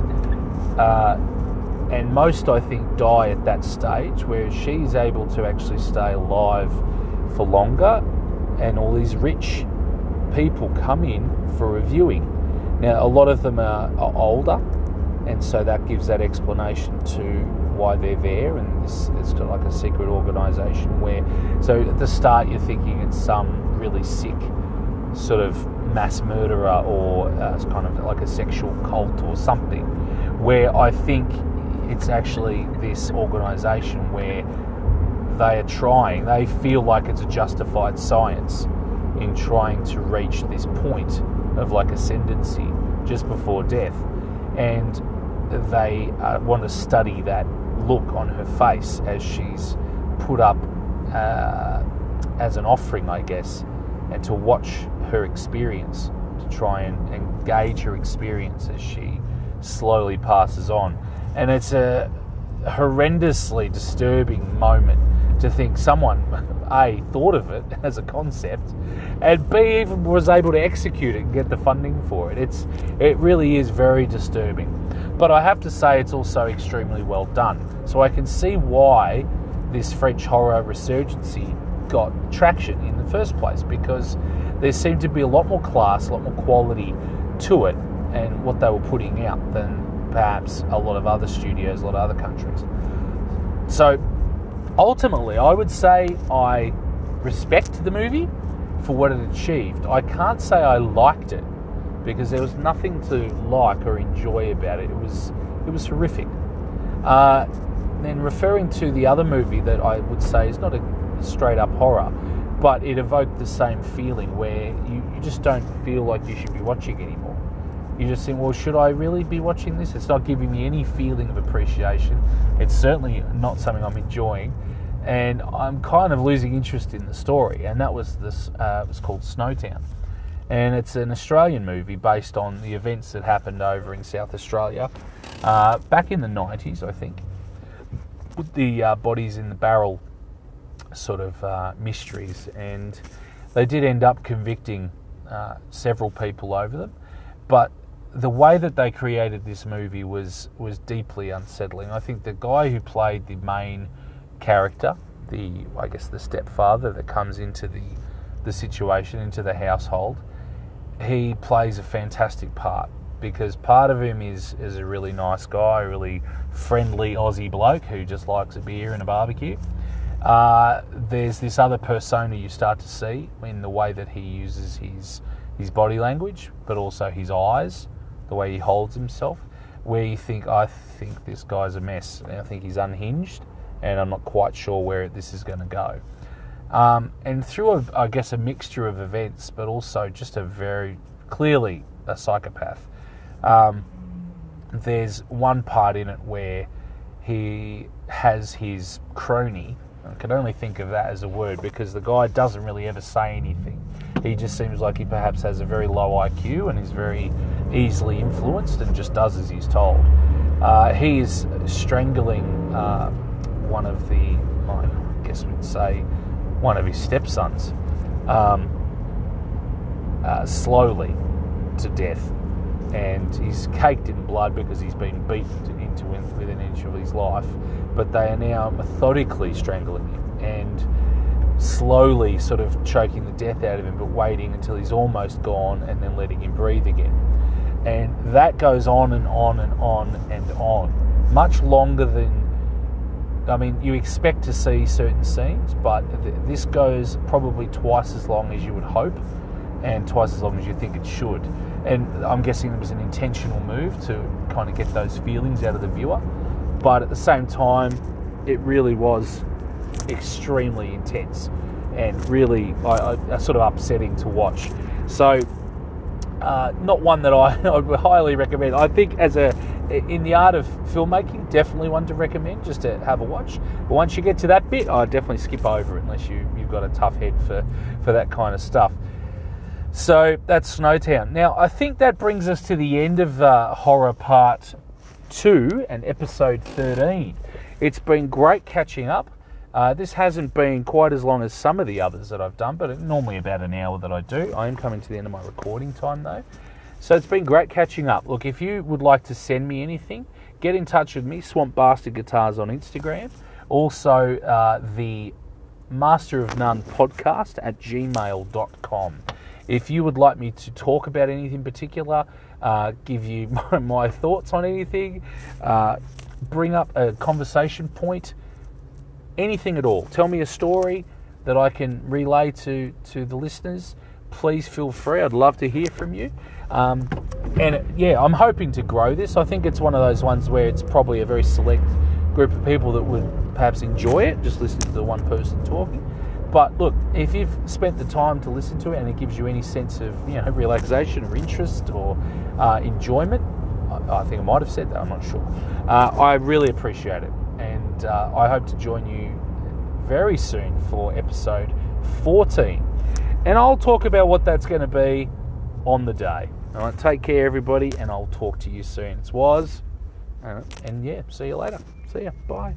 Uh, and most, I think, die at that stage where she's able to actually stay alive for longer, and all these rich people come in for reviewing. Now, a lot of them are, are older, and so that gives that explanation to why they're there. And this, it's got like a secret organisation where, so at the start, you're thinking it's some really sick sort of mass murderer or uh, kind of like a sexual cult or something, where I think it's actually this organisation where they are trying, they feel like it's a justified science in trying to reach this point of like ascendancy just before death, and they uh, want to study that look on her face as she's put up uh, as an offering, I guess, and to watch her experience, to try and, engage her experience as she slowly passes on. And it's a horrendously disturbing moment to think someone *laughs* a thought of it *laughs* as a concept and b even was able to execute it and get the funding for it. It's it really is very disturbing. But i have to say it's also extremely well done. So i can see why this french horror resurgency got traction in the first place because there seemed to be a lot more class a lot more quality to it and what they were putting out than perhaps a lot of other studios, a lot of other countries. So ultimately, I would say I respect the movie for what it achieved. I can't say I liked it because there was nothing to like or enjoy about it. It was it was horrific. Uh, then referring to the other movie that I would say is not a straight up horror, but it evoked the same feeling where you, you just don't feel like you should be watching anymore you just think, well, should I really be watching this? It's not giving me any feeling of appreciation. It's certainly not something I'm enjoying, and I'm kind of losing interest in the story. And that was this. Uh, it was called Snowtown, and it's an Australian movie based on the events that happened over in South Australia uh, back in the 90s, I think. With the uh, bodies in the barrel sort of uh, mysteries, and they did end up convicting uh, several people over them. But the way that they created this movie was was deeply unsettling. I think the guy who played the main character, the I guess the stepfather that comes into the the situation into the household, he plays a fantastic part because part of him is is a really nice guy, a really friendly Aussie bloke who just likes a beer and a barbecue. Uh, there's this other persona you start to see in the way that he uses his his body language, but also his eyes the way he holds himself, where you think, I think this guy's a mess. I think he's unhinged, and I'm not quite sure where this is going to go. Um, and through, a, I guess, a mixture of events, but also just a very clearly a psychopath. Um, there's one part in it where he has his crony. I can only think of that as a word because the guy doesn't really ever say anything. He just seems like he perhaps has a very low IQ and is very easily influenced and just does as he's told. Uh, he is strangling uh, one of the, I guess we'd say, one of his stepsons um, uh, slowly to death. And he's caked in blood because he's been beaten into within an inch of his life. But they are now methodically strangling him and slowly sort of choking the death out of him, but waiting until he's almost gone and then letting him breathe again. And that goes on and on and on and on, much longer than. I mean, you expect to see certain scenes, but th- this goes probably twice as long as you would hope, and twice as long as you think it should. And I'm guessing it was an intentional move to kind of get those feelings out of the viewer, but at the same time, it really was extremely intense and really uh, sort of upsetting to watch. So uh, not one that I, *laughs* I would highly recommend. I think as a in the art of filmmaking, definitely one to recommend just to have a watch. But once you get to that bit, I definitely skip over it unless you you've got a tough head for for that kind of stuff. So that's Snowtown. Now I think that brings us to the end of uh, horror part two and episode thirteen. It's been great catching up. Uh, this hasn't been quite as long as some of the others that I've done, but normally about an hour that I do. I am coming to the end of my recording time though. So it's been great catching up. Look, if you would like to send me anything, get in touch with me, Swamp Bastard Guitars on Instagram. Also, uh, the Master of None podcast at gmail.com. If you would like me to talk about anything particular, uh, give you *laughs* my, my, thoughts on anything, uh, bring up a conversation point, anything at all. Tell me a story that I can relay to, to the listeners. Please feel free. I'd love to hear from you. Um, and yeah, I'm hoping to grow this. I think it's one of those ones where it's probably a very select group of people that would perhaps enjoy it, just listening to the one person talking. But look, if you've spent the time to listen to it and it gives you any sense of you know relaxation or interest or uh, enjoyment, I, I, think I might have said that. I'm not sure. Uh, I really appreciate it, and uh, I hope to join you very soon for episode 14. And I'll talk about what that's going to be on the day. All right, take care, everybody, and I'll talk to you soon. It was, and yeah, see you later. See ya. Bye.